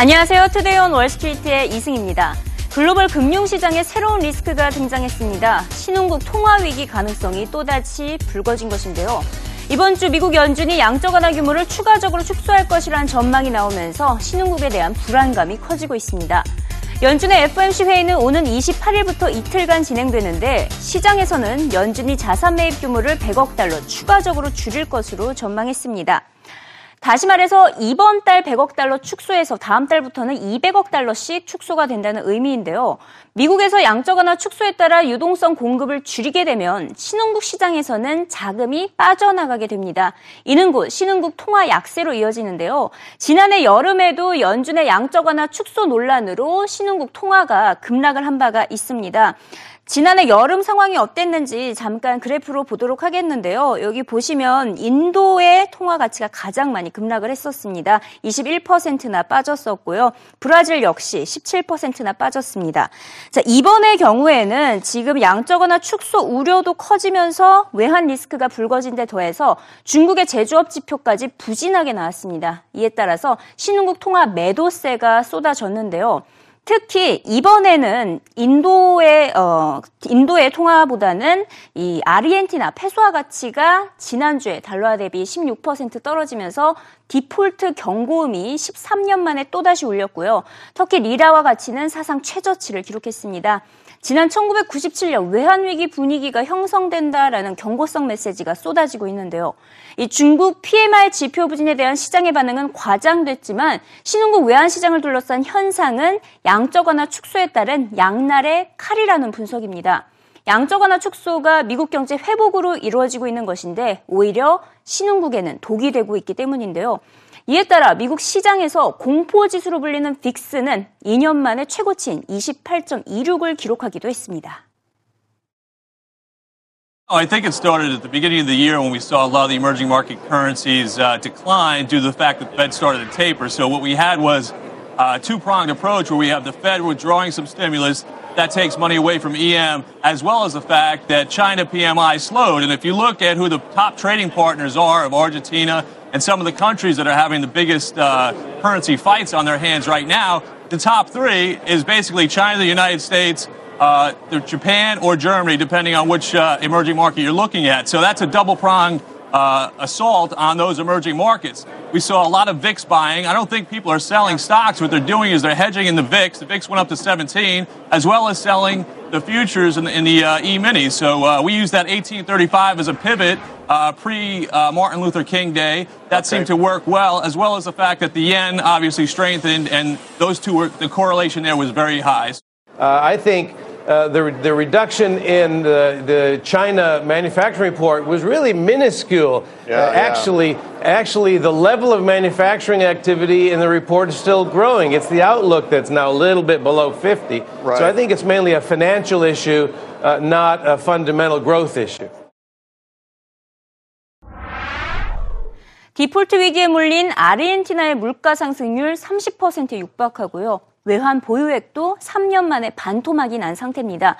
안녕하세요. 투데이온 월스트리트의 이승입니다. 글로벌 금융시장에 새로운 리스크가 등장했습니다. 신흥국 통화 위기 가능성이 또다시 불거진 것인데요. 이번 주 미국 연준이 양적 완화 규모를 추가적으로 축소할 것이라는 전망이 나오면서 신흥국에 대한 불안감이 커지고 있습니다. 연준의 FOMC 회의는 오는 28일부터 이틀간 진행되는데 시장에서는 연준이 자산 매입 규모를 100억 달러 추가적으로 줄일 것으로 전망했습니다. 다시 말해서 이번 달 100억 달러 축소해서 다음 달부터는 200억 달러씩 축소가 된다는 의미인데요. 미국에서 양적 완화 축소에 따라 유동성 공급을 줄이게 되면 신흥국 시장에서는 자금이 빠져나가게 됩니다. 이는 곧 신흥국 통화 약세로 이어지는데요. 지난해 여름에도 연준의 양적 완화 축소 논란으로 신흥국 통화가 급락을 한 바가 있습니다. 지난해 여름 상황이 어땠는지 잠깐 그래프로 보도록 하겠는데요. 여기 보시면 인도의 통화 가치가 가장 많이 급락을 했었습니다. 21%나 빠졌었고요. 브라질 역시 17%나 빠졌습니다. 자, 이번의 경우에는 지금 양적완화 축소 우려도 커지면서 외환 리스크가 불거진 데 더해서 중국의 제조업 지표까지 부진하게 나왔습니다. 이에 따라서 신흥국 통화 매도세가 쏟아졌는데요. 특히 이번에는 인도의 어 인도의 통화보다는 이 아르헨티나 페소화 가치가 지난주에 달러 대비 16% 떨어지면서 디폴트 경고음이 13년 만에 또다시 울렸고요. 터키 리라와 가치는 사상 최저치를 기록했습니다. 지난 1997년 외환위기 분위기가 형성된다라는 경고성 메시지가 쏟아지고 있는데요. 이 중국 PMI 지표 부진에 대한 시장의 반응은 과장됐지만 신흥국 외환시장을 둘러싼 현상은 양적 완화 축소에 따른 양날의 칼이라는 분석입니다. 양적 완화 축소가 미국 경제 회복으로 이루어지고 있는 것인데 오히려 신흥국에는 독이 되고 있기 때문인데요. 이에 따라 미국 시장에서 공포지수로 불리는 빅스는 2년 만에 최고치인 28.26을 기록하기도 했습니다. I think it started at the beginning of the year when we saw a lot of the emerging market currencies uh, decline due to the fact that the Fed started to taper. So what we had was a two-pronged approach where we have the Fed withdrawing some stimulus that takes money away from EM, as well as the fact that China PMI slowed. And if you look at who the top trading partners are of Argentina and some of the countries that are having the biggest uh, currency fights on their hands right now, the top three is basically China, the United States, uh, Japan, or Germany, depending on which uh, emerging market you're looking at. So that's a double pronged uh, assault on those emerging markets. We saw a lot of VIX buying. I don't think people are selling stocks. What they're doing is they're hedging in the VIX. The VIX went up to 17, as well as selling the futures in the, in the uh, E-minis. So uh, we used that 1835 as a pivot uh, pre uh, Martin Luther King Day. That okay. seemed to work well, as well as the fact that the yen obviously strengthened, and those two were the correlation there was very high. Uh, I think uh, the, the reduction in the, the China manufacturing report was really minuscule. Yeah, uh, actually, yeah. actually, the level of manufacturing activity in the report is still growing. It's the outlook that's now a little bit below 50. Right. So I think it's mainly a financial issue, uh, not a fundamental growth issue. 디폴트 위기에 몰린 아르헨티나의 물가 상승률 30%에 육박하고요. 외환 보유액도 3년 만에 반토막이 난 상태입니다.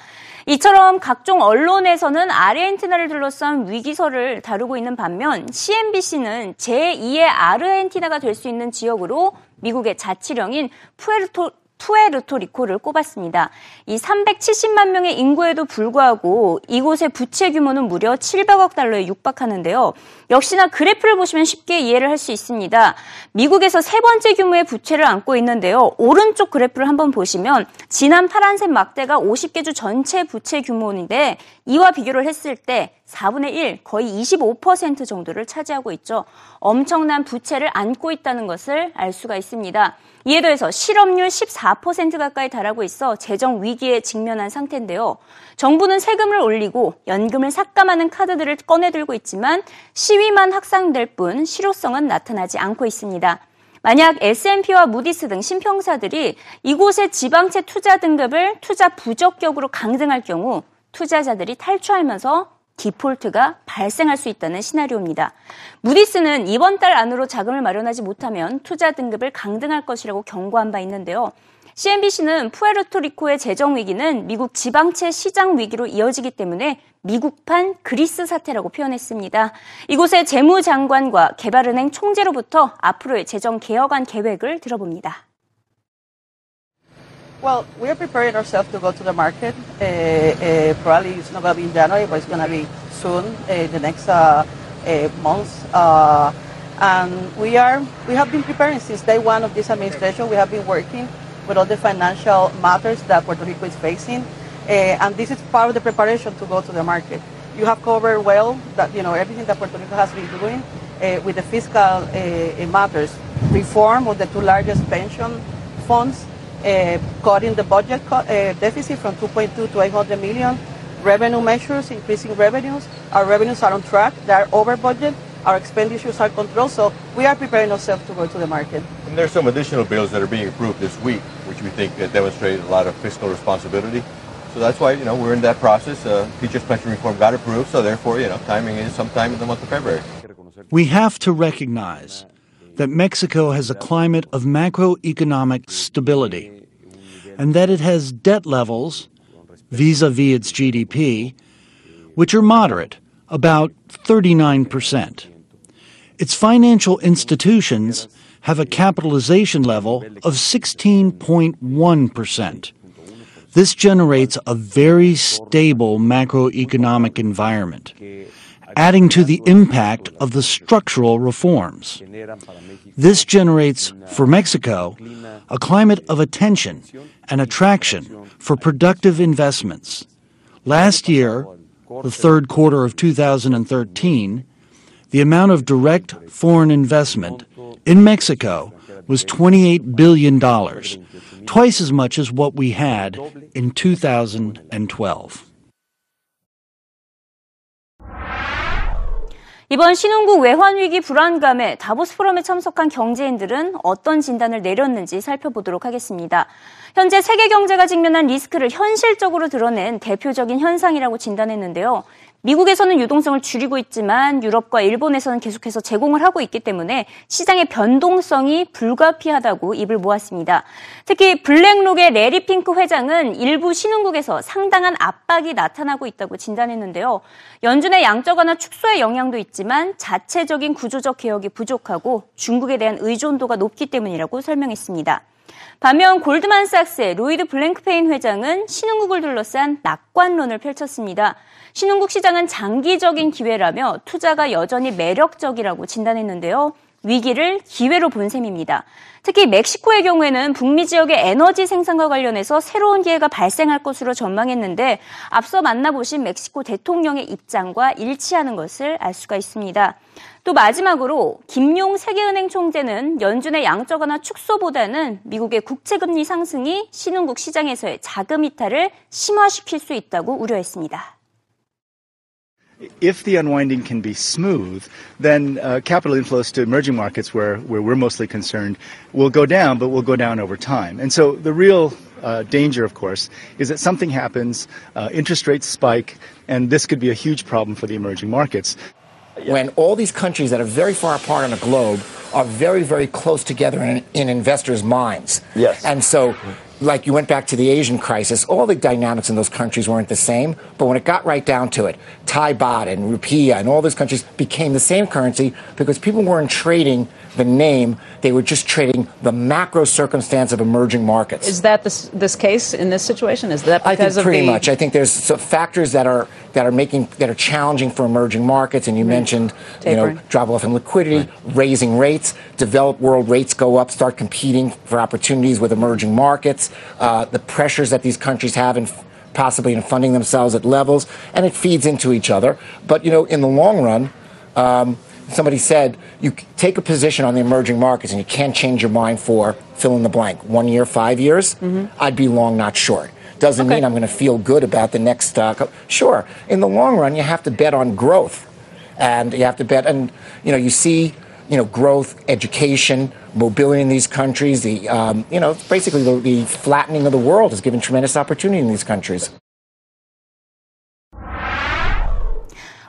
이처럼 각종 언론에서는 아르헨티나를 둘러싼 위기설을 다루고 있는 반면 CNBC는 제2의 아르헨티나가 될 수 있는 지역으로 미국의 자치령인 푸에르토 푸에르토리코를 꼽았습니다. 이 370만 명의 인구에도 불구하고 이곳의 부채 규모는 무려 700억 달러에 육박하는데요. 역시나 그래프를 보시면 쉽게 이해를 할 수 있습니다. 미국에서 세 번째 규모의 부채를 안고 있는데요. 오른쪽 그래프를 한번 보시면 지난 파란색 막대가 50개 주 전체 부채 규모인데 이와 비교를 했을 때 4분의 1, 거의 25% 정도를 차지하고 있죠. 엄청난 부채를 안고 있다는 것을 알 수가 있습니다. 이에 더해서 실업률 14% 가까이 달하고 있어 재정 위기에 직면한 상태인데요. 정부는 세금을 올리고 연금을 삭감하는 카드들을 꺼내들고 있지만 시위만 확산될 뿐 실효성은 나타나지 않고 있습니다. 만약 S&P와 무디스 등 신평사들이 이곳의 지방채 투자 등급을 투자 부적격으로 강등할 경우 투자자들이 탈출하면서 디폴트가 발생할 수 있다는 시나리오입니다. 무디스는 이번 달 안으로 자금을 마련하지 못하면 투자 등급을 강등할 것이라고 경고한 바 있는데요. CNBC는 푸에르토리코의 재정 위기는 미국 지방채 시장 위기로 이어지기 때문에 미국판 그리스 사태라고 표현했습니다. 이곳의 재무장관과 개발은행 총재로부터 앞으로의 재정 개혁안 계획을 들어봅니다. Well, we are preparing ourselves to go to the market. Uh, uh, probably it's not going to be in January, but it's going to be soon, uh, the next uh, uh, months. Uh, and we are we have been preparing since day one of this administration. We have been working with all the financial matters that Puerto Rico is facing, and this is part of the preparation to go to the market. You have covered well that you know everything that Puerto Rico has been doing with the fiscal matters, reform of the two largest pension funds cutting the budget uh, deficit from 2.2 to 800 million. Revenue measures, increasing revenues. Our revenues are on track. They are over budget. Our expenditures are controlled. So we are preparing ourselves to go to the market. And there's some additional bills that are being approved this week, which we think demonstrate a lot of fiscal responsibility. So that's why, you know, we're in that process. Uh, teachers' pension reform got approved. So therefore, you know, timing is sometime in the month of February. We have to recognize that Mexico has a climate of macroeconomic stability and that it has debt levels vis a vis its GDP, which are moderate, about 39%. Its financial institutions have a capitalization level of 16.1%. This generates a very stable macroeconomic environment adding to the impact of the structural reforms. This generates, for Mexico, a climate of attention and attraction for productive investments. Last year, the third quarter of 2013, the amount of direct foreign investment in Mexico was $28 billion, twice as much as what we had in 2012. 이번 신흥국 외환위기 불안감에 다보스 포럼에 참석한 경제인들은 어떤 진단을 내렸는지 살펴보도록 하겠습니다. 현재 세계 경제가 직면한 리스크를 현실적으로 드러낸 대표적인 현상이라고 진단했는데요. 미국에서는 유동성을 줄이고 있지만 유럽과 일본에서는 계속해서 제공을 하고 있기 때문에 시장의 변동성이 불가피하다고 입을 모았습니다. 특히 블랙록의 레리 핑크 회장은 일부 신흥국에서 상당한 압박이 나타나고 있다고 진단했는데요. 연준의 양적 완화 축소의 영향도 있지만 자체적인 구조적 개혁이 부족하고 중국에 대한 의존도가 높기 때문이라고 설명했습니다. 반면 골드만삭스의 로이드 블랭크페인 회장은 신흥국을 둘러싼 낙관론을 펼쳤습니다. 신흥국 시장은 장기적인 기회라며 투자가 여전히 매력적이라고 진단했는데요. 위기를 기회로 본 셈입니다. 특히 멕시코의 경우에는 북미 지역의 에너지 생산과 관련해서 새로운 기회가 발생할 것으로 전망했는데 앞서 만나보신 멕시코 대통령의 입장과 일치하는 것을 알 수가 있습니다. 또 마지막으로 김용 세계은행 총재는 연준의 양적 완화 축소보다는 미국의 국채금리 상승이 신흥국 시장에서의 자금 이탈을 심화시킬 수 있다고 우려했습니다. If the unwinding can be smooth, then uh, capital inflows to emerging markets, where, where we're mostly concerned, will go down, but will go down over time. And so the real uh, danger, of course, is that something happens, uh, interest rates spike, and this could be a huge problem for the emerging markets. When all these countries that are very far apart on the globe are very, very close together in, in investors' minds. Yes. And so like you went back to the Asian crisis, all the dynamics in those countries weren't the same. But when it got right down to it, Thai baht and rupiah and all those countries became the same currency because people weren't trading the name; they were just trading the macro circumstance of emerging markets. Is that this, this case in this situation? Is that because I think pretty the... much. I think there's factors that are that are making that are challenging for emerging markets. And you right. mentioned, Tapering. you know, drop off in liquidity, right. raising rates, developed world rates go up, start competing for opportunities with emerging markets, uh, the pressures that these countries have in possibly in funding themselves at levels, and it feeds into each other. But you know, in the long run. Um, somebody said you take a position on the emerging markets and you can't change your mind for fill in the blank one year, five years. Mm-hmm. I'd be long, not short. Doesn't okay. mean I'm going to feel good about the next. Uh, sure, in the long run, you have to bet on growth, and you have to bet. And you know, you see, you know, growth, education, mobility in these countries. The um, you know, basically the, the flattening of the world has given tremendous opportunity in these countries.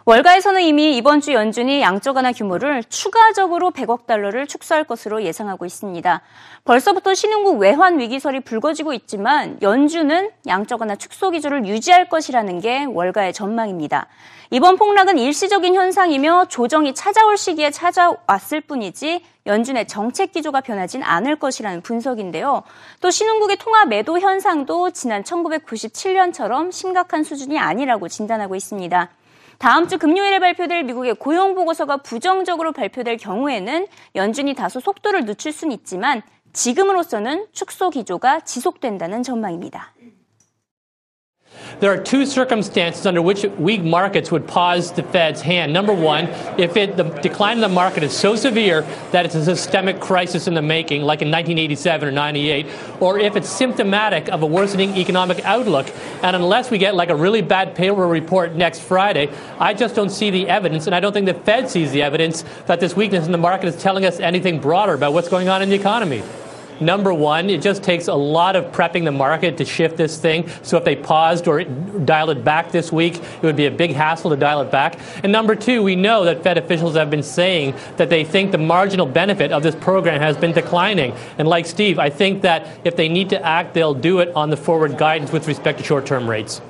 월가에서는 이미 이번 주 연준이 양적 완화 규모를 추가적으로 100억 달러를 축소할 것으로 예상하고 있습니다. 벌써부터 신흥국 외환 위기설이 불거지고 있지만 연준은 양적 완화 축소 기조를 유지할 것이라는 게 월가의 전망입니다. 이번 폭락은 일시적인 현상이며 조정이 찾아올 시기에 찾아왔을 뿐이지 연준의 정책 기조가 변하진 않을 것이라는 분석인데요. 또 신흥국의 통화 매도 현상도 지난 1997년처럼 심각한 수준이 아니라고 진단하고 있습니다. 다음 주 금요일에 발표될 미국의 고용 보고서가 부정적으로 발표될 경우에는 연준이 다소 속도를 늦출 수는 있지만 지금으로서는 축소 기조가 지속된다는 전망입니다. There are two circumstances under which weak markets would pause the Fed's hand. Number one, if it, the decline in the market is so severe that it's a systemic crisis in the making, like in 1987 or 98, or if it's symptomatic of a worsening economic outlook. And unless we get like a really bad payroll report next Friday, I just don't see the evidence, and I don't think the Fed sees the evidence that this weakness in the market is telling us anything broader about what's going on in the economy. Number one, it just takes a lot of prepping the market to shift this thing. So if they paused or dialed it back this week, it would be a big hassle to dial it back. And number two, we know that Fed officials have been saying that they think the marginal benefit of this program has been declining. And like Steve, I think that if they need to act, they'll do it on the forward guidance with respect to short term rates.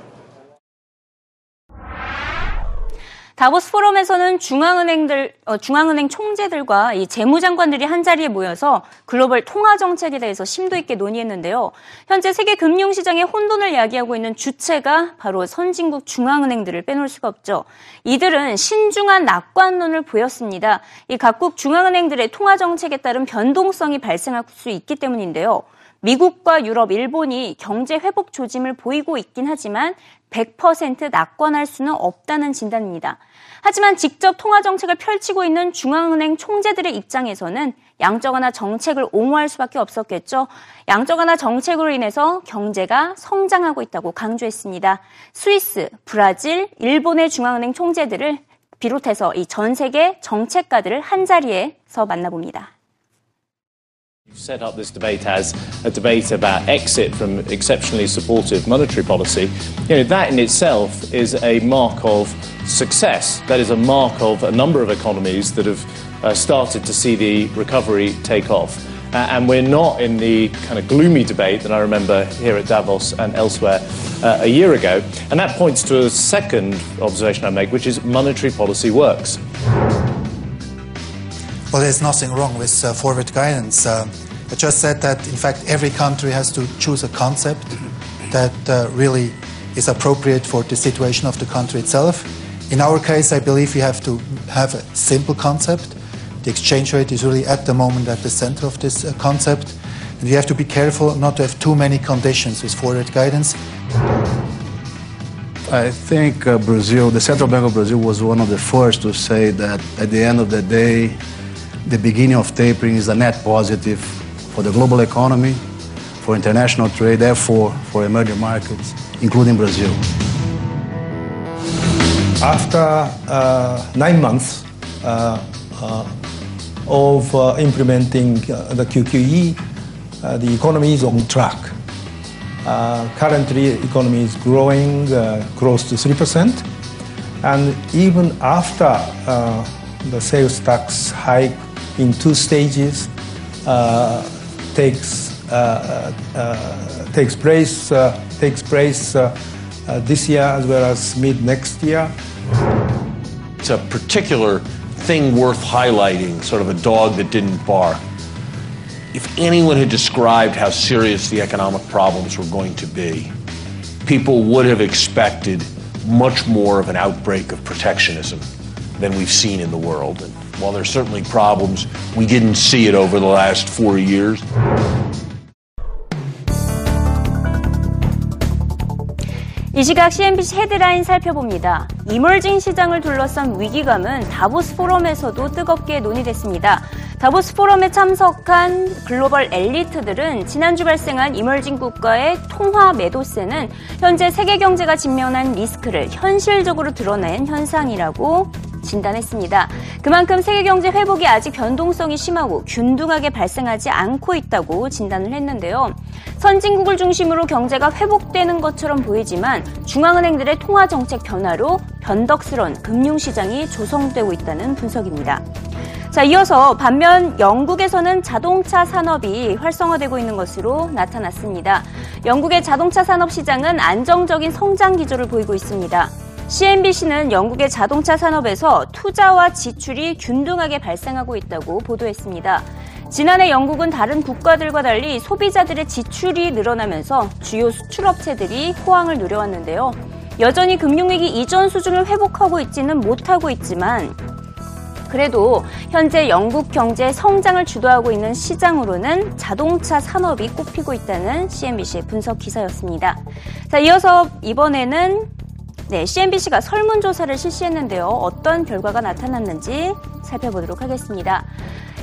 다보스 포럼에서는 중앙은행들, 어, 중앙은행 총재들과 이 재무장관들이 한 자리에 모여서 글로벌 통화 정책에 대해서 심도 있게 논의했는데요. 현재 세계 금융 시장의 혼돈을 야기하고 있는 주체가 바로 선진국 중앙은행들을 빼놓을 수가 없죠. 이들은 신중한 낙관론을 보였습니다. 이 각국 중앙은행들의 통화 정책에 따른 변동성이 발생할 수 있기 때문인데요. 미국과 유럽, 일본이 경제 회복 조짐을 보이고 있긴 하지만 100% 낙관할 수는 없다는 진단입니다. 하지만 직접 통화 정책을 펼치고 있는 중앙은행 총재들의 입장에서는 양적 완화 정책을 옹호할 수밖에 없었겠죠. 양적 완화 정책으로 인해서 경제가 성장하고 있다고 강조했습니다. 스위스, 브라질, 일본의 중앙은행 총재들을 비롯해서 이 전 세계 정책가들을 한 자리에서 만나봅니다. Set up this debate as a debate about exit from exceptionally supportive monetary policy, you know, that in itself is a mark of success. That is a mark of a number of economies that have uh, started to see the recovery take off. Uh, and we're not in the kind of gloomy debate that I remember here at Davos and elsewhere uh, a year ago. And that points to a second observation I make, which is monetary policy works. Well, there's nothing wrong with uh, forward guidance. Uh, I just said that, in fact, every country has to choose a concept that uh, really is appropriate for the situation of the country itself. In our case, I believe we have to have a simple concept. The exchange rate is really at the moment at the center of this uh, concept. And we have to be careful not to have too many conditions with forward guidance. I think uh, Brazil, the Central Bank of Brazil, was one of the first to say that at the end of the day, the beginning of tapering is a net positive for the global economy, for international trade, therefore for emerging markets, including Brazil. After uh, nine months uh, uh, of uh, implementing uh, the QQE, uh, the economy is on track. currently, economy is growing close to 3%. And even after the sales tax hike in two stages uh, takes uh, uh, takes place takes place this year as well as mid next year. It's a particular thing worth highlighting, sort of a dog that didn't bark. If anyone had described how serious the economic problems were going to be, people would have expected much more of an outbreak of protectionism than we've seen in the world. While there's certainly problems, we didn't see it over the last four years. 이 시각 CNBC 헤드라인 살펴봅니다. 이멀징 시장을 둘러싼 위기감은 다보스 포럼에서도 뜨겁게 논의됐습니다. 다보스 포럼에 참석한 글로벌 엘리트들은 지난주 발생한 이멀징 국가의 통화 매도세는 현재 세계 경제가 직면한 리스크를 현실적으로 드러낸 현상이라고 진단했습니다. 그만큼 세계 경제 회복이 아직 변동성이 심하고 균등하게 발생하지 않고 있다고 진단을 했는데요. 선진국을 중심으로 경제가 회복되는 것처럼 보이지만 중앙은행들의 통화 정책 변화로 변덕스러운 금융시장이 조성되고 있다는 분석입니다. 자, 이어서 반면 영국에서는 자동차 산업이 활성화되고 있는 것으로 나타났습니다. 영국의 자동차 산업 시장은 안정적인 성장 기조를 보이고 있습니다. CNBC는 영국의 자동차 산업에서 투자와 지출이 균등하게 발생하고 있다고 보도했습니다. 지난해 영국은 다른 국가들과 달리 소비자들의 지출이 늘어나면서 주요 수출업체들이 호황을 누려왔는데요. 여전히 금융위기 이전 수준을 회복하고 있지는 못하고 있지만 그래도 현재 영국 경제 성장을 주도하고 있는 시장으로는 자동차 산업이 꼽히고 있다는 CNBC의 분석 기사였습니다. 자, 이어서 이번에는 네, CNBC가 설문조사를 실시했는데요. 어떤 결과가 나타났는지 살펴보도록 하겠습니다.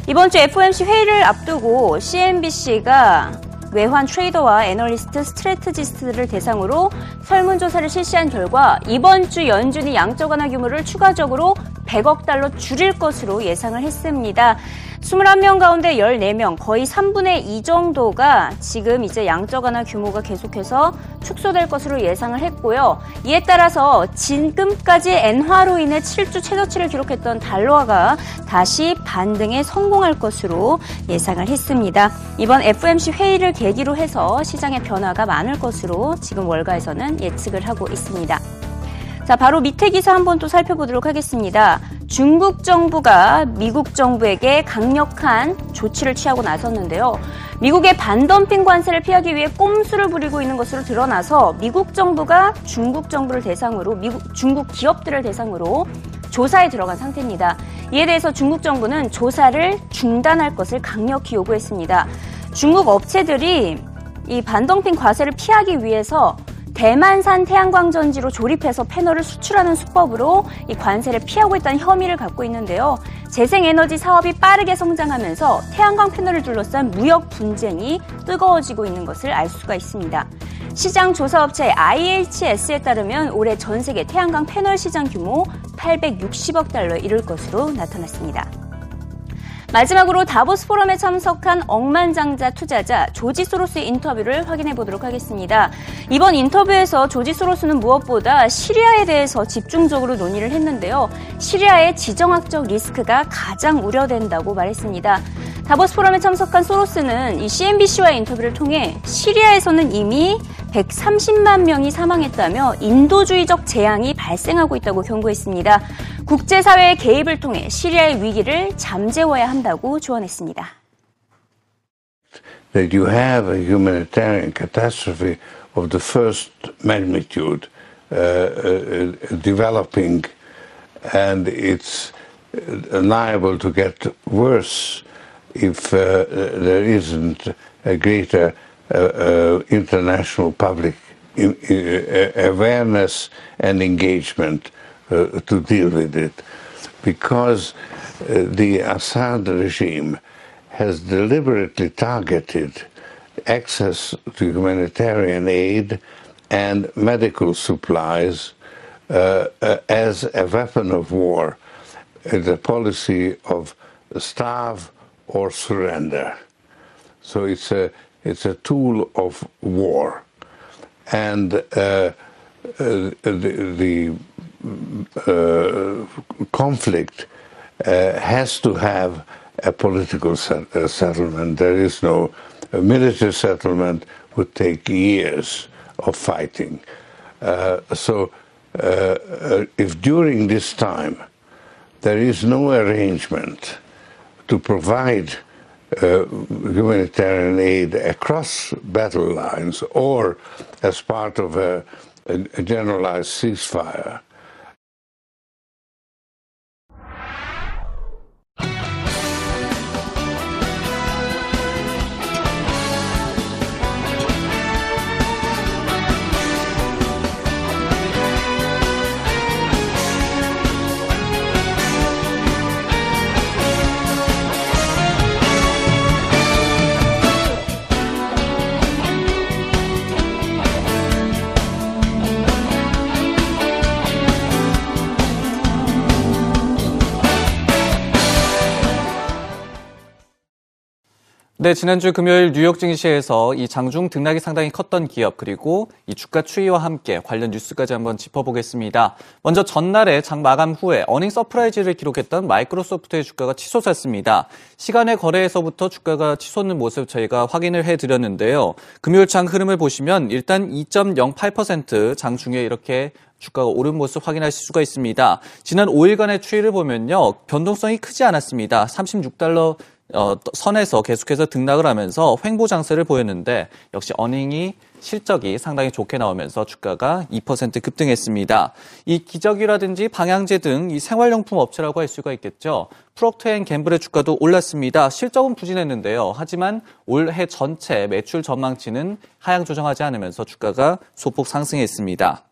이번 주 FOMC 회의를 앞두고 CNBC가 외환 트레이더와 애널리스트, 스트레트지스트를 대상으로 설문조사를 실시한 결과 이번 주 연준이 양적 완화 규모를 추가적으로 100억 달러 줄일 것으로 예상을 했습니다. 21명 가운데 14명, 거의 3분의 2 정도가 지금 이제 양적 완화 규모가 계속해서 축소될 것으로 예상을 했고요. 이에 따라서 진금까지 엔화로 인해 7주 최저치를 기록했던 달러가 다시 반등에 성공할 것으로 예상을 했습니다. 이번 FMC 회의를 계기로 해서 시장의 변화가 많을 것으로 지금 월가에서는 예측을 하고 있습니다. 자, 바로 밑에 기사 한번 또 살펴보도록 하겠습니다. 중국 정부가 미국 정부에게 강력한 조치를 취하고 나섰는데요. 미국의 반덤핑 관세를 피하기 위해 꼼수를 부리고 있는 것으로 드러나서 미국 정부가 중국 정부를 대상으로 미국 중국 기업들을 대상으로 조사에 들어간 상태입니다. 이에 대해서 중국 정부는 조사를 중단할 것을 강력히 요구했습니다. 중국 업체들이 이 반덤핑 과세를 피하기 위해서 대만산 태양광전지로 조립해서 패널을 수출하는 수법으로 이 관세를 피하고 있다는 혐의를 갖고 있는데요. 재생에너지 사업이 빠르게 성장하면서 태양광 패널을 둘러싼 무역 분쟁이 뜨거워지고 있는 것을 알 수가 있습니다. 시장 조사업체 IHS에 따르면 올해 전 세계 태양광 패널 시장 규모 860억 달러에 이를 것으로 나타났습니다. 마지막으로 다보스 포럼에 참석한 억만장자 투자자 조지 소로스의 인터뷰를 확인해 보도록 하겠습니다. 이번 인터뷰에서 조지 소로스는 무엇보다 시리아에 대해서 집중적으로 논의를 했는데요. 시리아의 지정학적 리스크가 가장 우려된다고 말했습니다. 다보스 포럼에 참석한 소로스는 이 CNBC와의 인터뷰를 통해 시리아에서는 이미 130만 명이 사망했다며 인도주의적 재앙이 발생하고 있다고 경고했습니다. 국제사회의 개입을 통해 시리아의 위기를 잠재워야 한다고 조언했습니다. That you have a humanitarian catastrophe of the first magnitude uh, uh, developing, and it's liable to get worse if uh, there isn't a greater uh, uh, international public in, awareness and engagement uh, to deal with it. Because the Assad regime has deliberately targeted access to humanitarian aid and medical supplies uh, uh, as a weapon of war, the policy of starve or surrender. So it's a it's a tool of war, and uh, uh, the, the uh, conflict uh, has to have a political set, uh, settlement. There is no military settlement would take years of fighting. Uh, so, if during this time there is no arrangement to provide uh, humanitarian aid across battle lines or as part of a, a generalized ceasefire. 네, 지난주 금요일 뉴욕 증시에서 이 장중 등락이 상당히 컸던 기업 그리고 이 주가 추이와 함께 관련 뉴스까지 한번 짚어보겠습니다. 먼저 전날에 장 마감 후에 어닝 서프라이즈를 기록했던 마이크로소프트의 주가가 치솟았습니다. 시간외 거래에서부터 주가가 치솟는 모습 저희가 확인을 해드렸는데요. 금요일 장 흐름을 보시면 일단 2.08% 장중에 이렇게 주가가 오른 모습 확인하실 수가 있습니다. 지난 5일간의 추이를 보면요. 변동성이 크지 않았습니다. 36달러 어, 선에서 계속해서 등락을 하면서 횡보 장세를 보였는데 역시 earning이 실적이 상당히 좋게 나오면서 주가가 2% 급등했습니다. 이 기저귀라든지 방향제 등 이 생활용품 업체라고 할 수가 있겠죠. 프록터 앤 갬블의 주가도 올랐습니다. 실적은 부진했는데요. 하지만 올해 전체 매출 전망치는 하향 조정하지 않으면서 주가가 소폭 상승했습니다.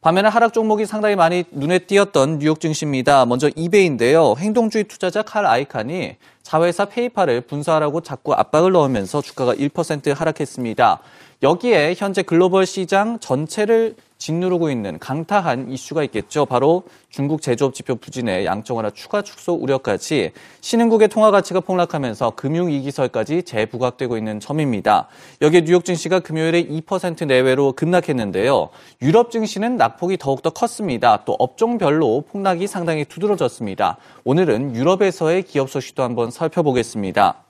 반면에 하락 종목이 상당히 많이 눈에 띄었던 뉴욕 증시입니다. 먼저 이베이인데요. 행동주의 투자자 칼 아이칸이 자회사 페이팔을 분사하라고 자꾸 압박을 넣으면서 주가가 1% 하락했습니다. 여기에 현재 글로벌 시장 전체를 짓누르고 있는 강타한 이슈가 있겠죠. 바로 중국 제조업 지표 부진에 양적 완화 추가 축소 우려까지 신흥국의 통화 가치가 폭락하면서 금융 위기설까지 재부각되고 있는 점입니다. 여기에 뉴욕 증시가 금요일에 2% 내외로 급락했는데요. 유럽 증시는 낙폭이 더욱더 컸습니다. 또 업종별로 폭락이 상당히 두드러졌습니다. 오늘은 유럽에서의 기업 소식도 한번 살펴보겠습니다.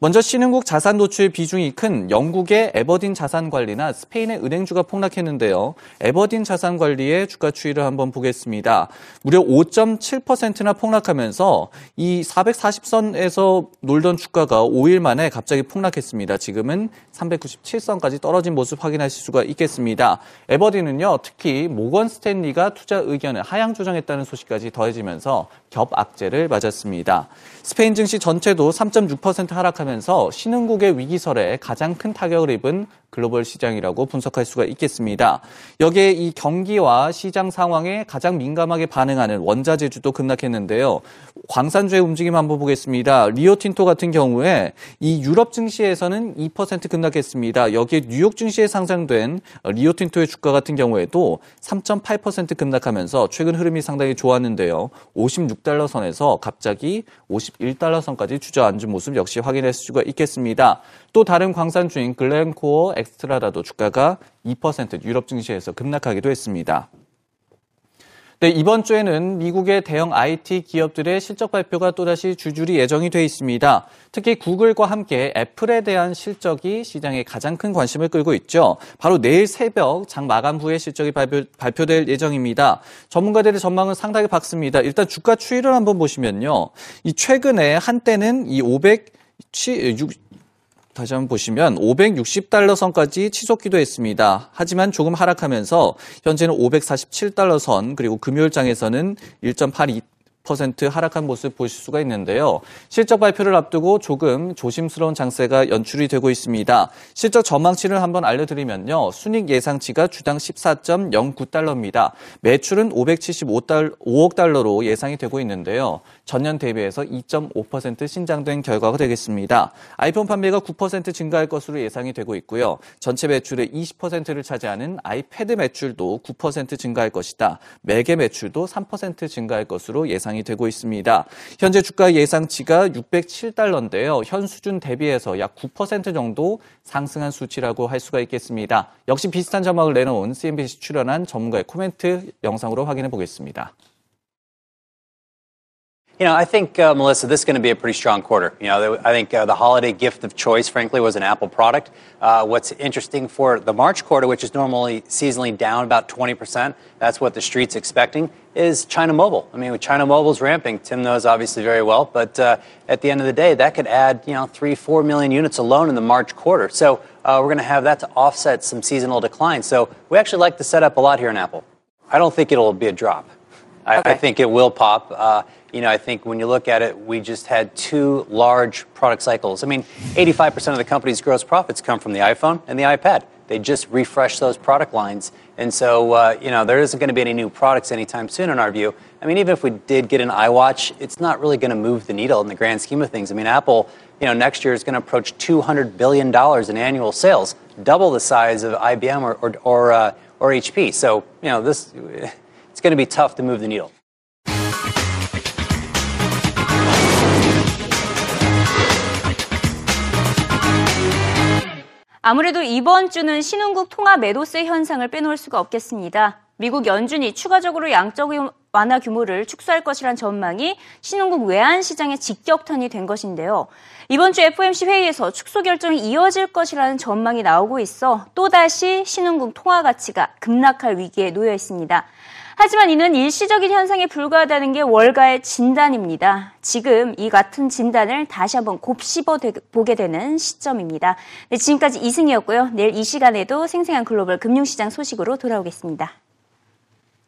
먼저 신흥국 자산 노출 비중이 큰 영국의 에버딘 자산 관리나 스페인의 은행주가 폭락했는데요. 에버딘 자산 관리의 주가 추이를 한번 보겠습니다. 무려 5.7%나 폭락하면서 이 440선에서 놀던 주가가 5일 만에 갑자기 폭락했습니다. 지금은 397선까지 떨어진 모습 확인하실 수가 있겠습니다. 에버딘은요, 특히 모건 스탠리가 투자 의견을 하향 조정했다는 소식까지 더해지면서 겹 악재를 맞았습니다. 스페인 증시 전체도 3.6% 하락하면서 신흥국의 위기설에 가장 큰 타격을 입은 글로벌 시장이라고 분석할 수가 있겠습니다. 여기에 이 경기와 시장 상황에 가장 민감하게 반응하는 원자재주도 급락했는데요. 광산주의 움직임 한번 보겠습니다. 리오틴토 같은 경우에 이 유럽 증시에서는 2% 급락했습니다. 여기에 뉴욕 증시에 상장된 리오틴토의 주가 같은 경우에도 3.8% 급락하면서 최근 흐름이 상당히 좋았는데요. 56달러 선에서 갑자기 51달러 선까지 주저앉은 모습 역시 확인할 수가 있겠습니다. 또 다른 광산 주인 글렌코어 엑스트라라도 주가가 2% 유럽 증시에서 급락하기도 했습니다. 네, 이번 주에는 미국의 대형 IT 기업들의 실적 발표가 또다시 주줄이 예정이 돼 있습니다. 특히 구글과 함께 애플에 대한 실적이 시장에 가장 큰 관심을 끌고 있죠. 바로 내일 새벽 장 마감 후에 실적이 발표, 발표될 예정입니다. 전문가들의 전망은 상당히 밝습니다. 일단 주가 추이를 한번 보시면요. 이 최근에 한때는 이 500, 6, 다시 한번 보시면 560달러 선까지 치솟 기도했습니다. 하지만 조금 하락하면서 현재는 547달러 선 그리고 금요일 장에서는 1.82 10% 하락한 모습 보실 수가 있는데요. 실적 발표를 앞두고 조금 조심스러운 장세가 연출이 되고 있습니다. 실적 전망치를 한번 알려드리면요. 순익 예상치가 주당 14.09달러입니다. 매출은 575억 달러로 예상이 되고 있는데요. 전년 대비해서 2.5% 신장된 결과가 되겠습니다. 아이폰 판매가 9% 증가할 것으로 예상이 되고 있고요. 전체 매출의 20%를 차지하는 아이패드 매출도 9% 증가할 것이다. 매개 매출도 3% 증가할 것으로 예상이 예상이 되고 있습니다. 현재 주가 예상치가 607달러인데요. 현 수준 대비해서 약 9% 정도 상승한 수치라고 할 수가 있겠습니다. 역시 비슷한 전망을 내놓은 CNBC 출연한 전문가의 코멘트 영상으로 확인해 보겠습니다. You know, I think, uh, Melissa, this is going to be a pretty strong quarter. You know, I think uh, the holiday gift of choice, frankly, was an Apple product. Uh, what's interesting for the March quarter, which is normally seasonally down about 20%, that's what the street's expecting, is China Mobile. I mean, with China Mobile's ramping, Tim knows obviously very well, but uh, at the end of the day, that could add, you know, three, four million units alone in the March quarter. So uh, we're going to have that to offset some seasonal decline. So we actually like the setup a lot here in Apple. I don't think it'll be a drop. I, okay. I think it will pop. Uh, you know, I think when you look at it, we just had two large product cycles. I mean, 85% of the company's gross profits come from the iPhone and the iPad. They just refresh those product lines. And so, uh, you know, there isn't going to be any new products anytime soon, in our view. I mean, even if we did get an iWatch, it's not really going to move the needle in the grand scheme of things. I mean, Apple, you know, next year is going to approach $200 billion in annual sales, double the size of IBM or, or, or, uh, or HP. So, you know, this, it's going to be tough to move the needle. 아무래도 이번 주는 신흥국 통화 매도세 현상을 빼놓을 수가 없겠습니다. 미국 연준이 추가적으로 양적 완화 규모를 축소할 것이란 전망이 신흥국 외환 시장의 직격탄이 된 것인데요. 이번 주 FOMC 회의에서 축소 결정이 이어질 것이라는 전망이 나오고 있어 또다시 신흥국 통화 가치가 급락할 위기에 놓여 있습니다. 하지만 이는 일시적인 현상에 불과하다는 게 월가의 진단입니다. 지금 이 같은 진단을 다시 한번 곱씹어 보게 되는 시점입니다. 네, 지금까지 이승이었고요. 내일 이 시간에도 생생한 글로벌 금융시장 소식으로 돌아오겠습니다.